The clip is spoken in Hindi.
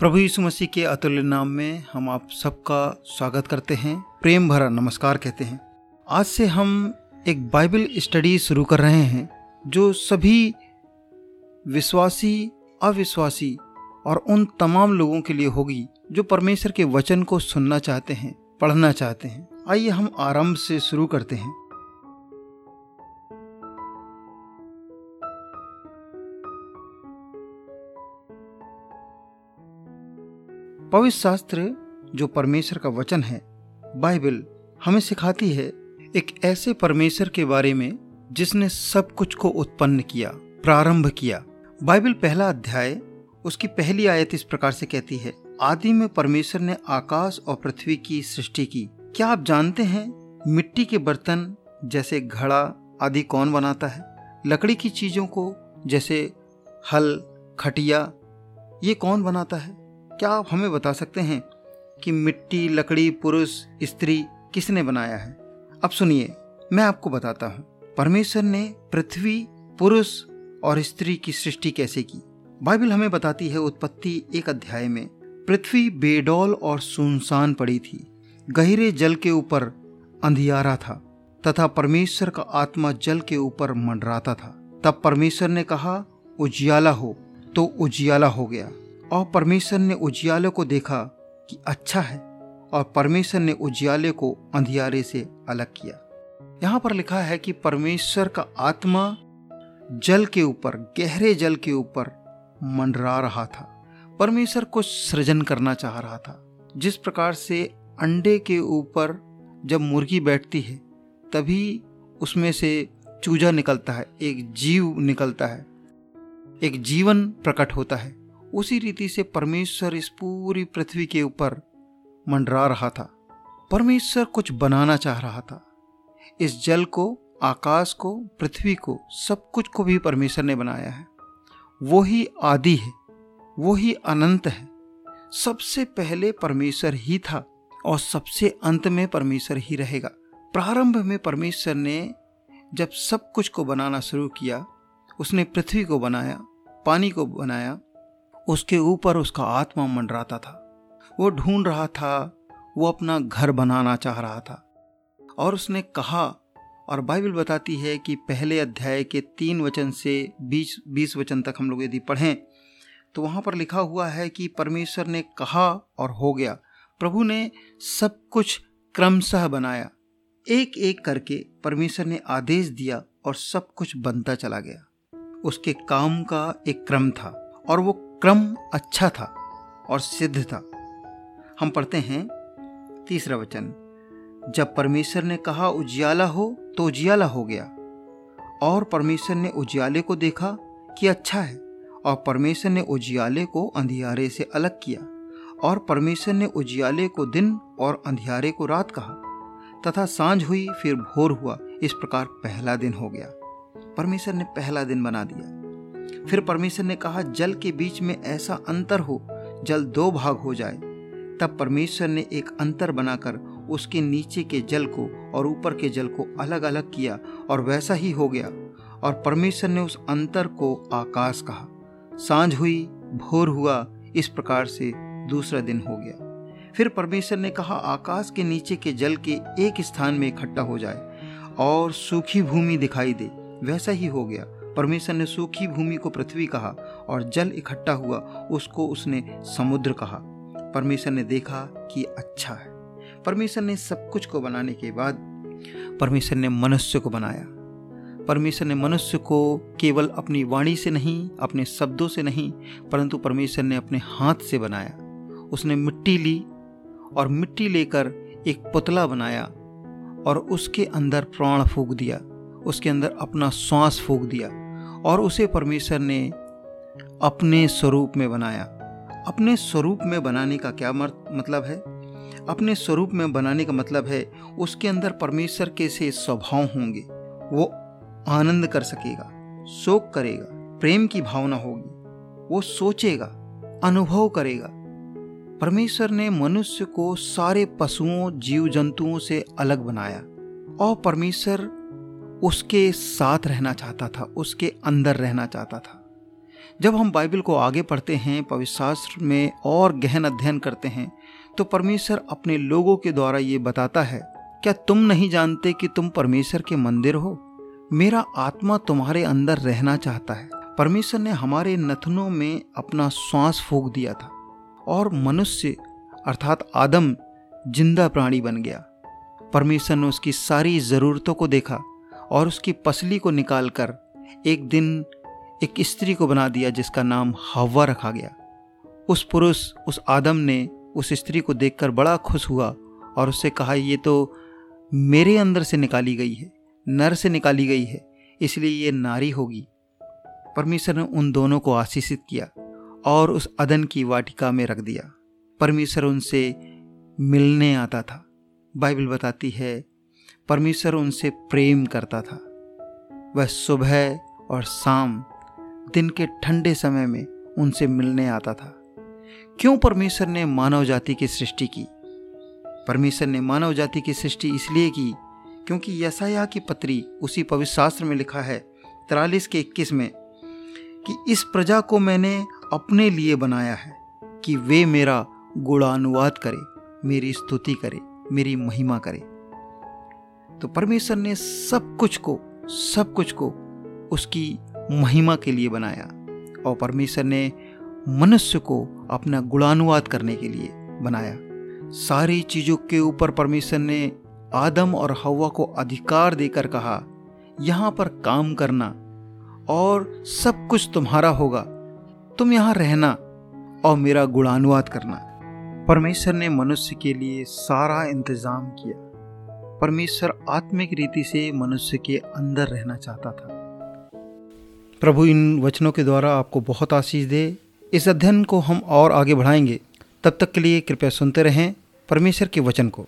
प्रभु यीशु मसीह के अतुल्य नाम में हम आप सबका स्वागत करते हैं, प्रेम भरा नमस्कार कहते हैं। आज से हम एक बाइबल स्टडी शुरू कर रहे हैं, जो सभी विश्वासी, अविश्वासी और उन तमाम लोगों के लिए होगी, जो परमेश्वर के वचन को सुनना चाहते हैं, पढ़ना चाहते हैं। आइए हम आरंभ से शुरू करते हैं। पवित्र शास्त्र जो परमेश्वर का वचन है, बाइबल हमें सिखाती है एक ऐसे परमेश्वर के बारे में जिसने सब कुछ को उत्पन्न किया, प्रारंभ किया। बाइबल पहला अध्याय, उसकी पहली आयत इस प्रकार से कहती है, आदि में परमेश्वर ने आकाश और पृथ्वी की सृष्टि की। क्या आप जानते हैं, मिट्टी के बर्तन जैसे घड़ा आदि कौन बनाता है? लकड़ी की चीज़ों को जैसे हल, खटिया, ये कौन बनाता है? क्या आप हमें बता सकते हैं कि मिट्टी, लकड़ी, पुरुष, स्त्री किसने बनाया है? अब सुनिए, मैं आपको बताता हूँ। परमेश्वर ने पृथ्वी, पुरुष और स्त्री की सृष्टि कैसे की? बाइबल हमें बताती है उत्पत्ति एक अध्याय में, पृथ्वी बेडौल और सुनसान पड़ी थी, गहरे जल के ऊपर अंधियारा था, तथा परमेश्वर का आत्मा जल के ऊपर मंडराता था। तब परमेश्वर ने कहा, उजियाला हो तो उजियाला हो गया। और परमेश्वर ने उजियाले को देखा कि अच्छा है, और परमेश्वर ने उजियाले को अंधियारे से अलग किया। यहाँ पर लिखा है कि परमेश्वर का आत्मा जल के ऊपर, गहरे जल के ऊपर मंडरा रहा था। परमेश्वर कुछ सृजन करना चाह रहा था। जिस प्रकार से अंडे के ऊपर जब मुर्गी बैठती है, तभी उसमें से चूजा निकलता है, एक जीव निकलता है, एक जीवन प्रकट होता है। उसी रीति से परमेश्वर इस पूरी पृथ्वी के ऊपर मंडरा रहा था। परमेश्वर कुछ बनाना चाह रहा था। इस जल को, आकाश को, पृथ्वी को, सब कुछ को भी परमेश्वर ने बनाया है। वो ही आदि है, वो ही अनंत है। सबसे पहले परमेश्वर ही था और सबसे अंत में परमेश्वर ही रहेगा। प्रारंभ में परमेश्वर ने जब सब कुछ को बनाना शुरू किया, उसने पृथ्वी को बनाया, पानी को बनाया उसके ऊपर उसका आत्मा मंडराता था। वो ढूंढ रहा था, वो अपना घर बनाना चाह रहा था। और उसने कहा, और बाइबल बताती है कि पहले अध्याय के तीन वचन से बीस बीस वचन तक हम लोग यदि पढ़ें तो वहाँ पर लिखा हुआ है कि परमेश्वर ने कहा और हो गया। प्रभु ने सब कुछ क्रमशः बनाया। एक एक करके परमेश्वर ने आदेश दिया और सब कुछ बनता चला गया। उसके काम का एक क्रम था और वो क्रम अच्छा था और सिद्ध था। हम पढ़ते हैं तीसरा वचन। जब परमेश्वर ने कहा, उजियाला हो तो उजियाला हो गया। और परमेश्वर ने उजियाले को देखा कि अच्छा है, और परमेश्वर ने उजियाले को अंधियारे से अलग किया। और परमेश्वर ने उजियाले को दिन और अंधियारे को रात कहा। तथा साँझ हुई, फिर भोर हुआ। इस प्रकार पहला दिन हो गया। परमेश्वर ने पहला दिन बना दिया। फिर परमेश्वर ने कहा, जल के बीच में ऐसा अंतर हो, जल दो भाग हो जाए। तब परमेश्वर ने एक अंतर बनाकर उसके नीचे के जल को और ऊपर के जल को अलग अलग किया और वैसा ही हो गया। और परमेश्वर ने उस अंतर को आकाश कहा। साँझ हुई, भोर हुआ, इस प्रकार से दूसरा दिन हो गया। फिर परमेश्वर ने कहा, आकाश के नीचे के जल के एक स्थान में इकट्ठा हो जाए और सूखी भूमि दिखाई दे, वैसा ही हो गया। परमेश्वर ने सूखी भूमि को पृथ्वी कहा और जल इकट्ठा हुआ, उसको उसने समुद्र कहा। परमेश्वर ने देखा कि अच्छा है। परमेश्वर ने सब कुछ को बनाने के बाद परमेश्वर ने मनुष्य को बनाया। परमेश्वर ने मनुष्य को केवल अपनी वाणी से नहीं, अपने शब्दों से नहीं, परंतु परमेश्वर ने अपने हाथ से बनाया। उसने मिट्टी ली और मिट्टी लेकर एक पुतला बनाया और उसके अंदर प्राण फूक दिया। उसके अंदर अपना श्वास फूक दिया। और उसे परमेश्वर ने अपने स्वरूप में बनाया। अपने स्वरूप में बनाने का क्या मतलब है? अपने स्वरूप में बनाने का मतलब है, उसके अंदर परमेश्वर के से स्वभाव होंगे। वो आनंद कर सकेगा, शोक करेगा, प्रेम की भावना होगी। वो सोचेगा, अनुभव करेगा। परमेश्वर ने मनुष्य को सारे पशुओं जीव जंतुओं से अलग बनाया। और परमेश्वर उसके साथ रहना चाहता था, उसके अंदर रहना चाहता था। जब हम बाइबल को आगे पढ़ते हैं पवित्र शास्त्र में और गहन अध्ययन करते हैं तो परमेश्वर अपने लोगों के द्वारा ये बताता है, क्या तुम नहीं जानते कि तुम परमेश्वर के मंदिर हो? मेरा आत्मा तुम्हारे अंदर रहना चाहता है। परमेश्वर ने हमारे नथनों में अपना श्वास फूक दिया था और मनुष्य, अर्थात आदम, ज़िंदा प्राणी बन गया। परमेश्वर ने उसकी सारी ज़रूरतों को देखा और उसकी पसली को निकालकर एक दिन एक स्त्री को बना दिया, जिसका नाम हवा रखा गया। उस पुरुष, उस आदम ने उस स्त्री को देखकर बड़ा खुश हुआ और उससे कहा, ये तो मेरे अंदर से निकाली गई है, नर से निकाली गई है, इसलिए ये नारी होगी। परमेश्वर ने उन दोनों को आशीषित किया और उस अदन की वाटिका में रख दिया। परमेश्वर उनसे मिलने आता था। बाइबल बताती है परमेश्वर उनसे प्रेम करता था। वह सुबह और शाम, दिन के ठंडे समय में उनसे मिलने आता था। क्यों परमेश्वर ने मानव जाति की सृष्टि की? परमेश्वर ने मानव जाति की सृष्टि इसलिए की क्योंकि यसाया की पत्री उसी पवित्र शास्त्र में लिखा है, तिरालीस के इक्कीस में, कि इस प्रजा को मैंने अपने लिए बनाया है कि वे मेरा गुणानुवाद करे, मेरी स्तुति करे, मेरी महिमा करे। तो परमेश्वर ने सब कुछ को, सब कुछ को उसकी महिमा के लिए बनाया और परमेश्वर ने मनुष्य को अपना गुणानुवाद करने के लिए बनाया। सारी चीज़ों के ऊपर परमेश्वर ने आदम और हवा को अधिकार देकर कहा, यहाँ पर काम करना और सब कुछ तुम्हारा होगा। तुम यहाँ रहना और मेरा गुणानुवाद करना। परमेश्वर ने मनुष्य के लिए सारा इंतज़ाम किया। परमेश्वर आत्मिक रीति से मनुष्य के अंदर रहना चाहता था। प्रभु इन वचनों के द्वारा आपको बहुत आशीष दे। इस अध्ययन को हम और आगे बढ़ाएँगे। तब तक के लिए कृपया सुनते रहें परमेश्वर के वचन को।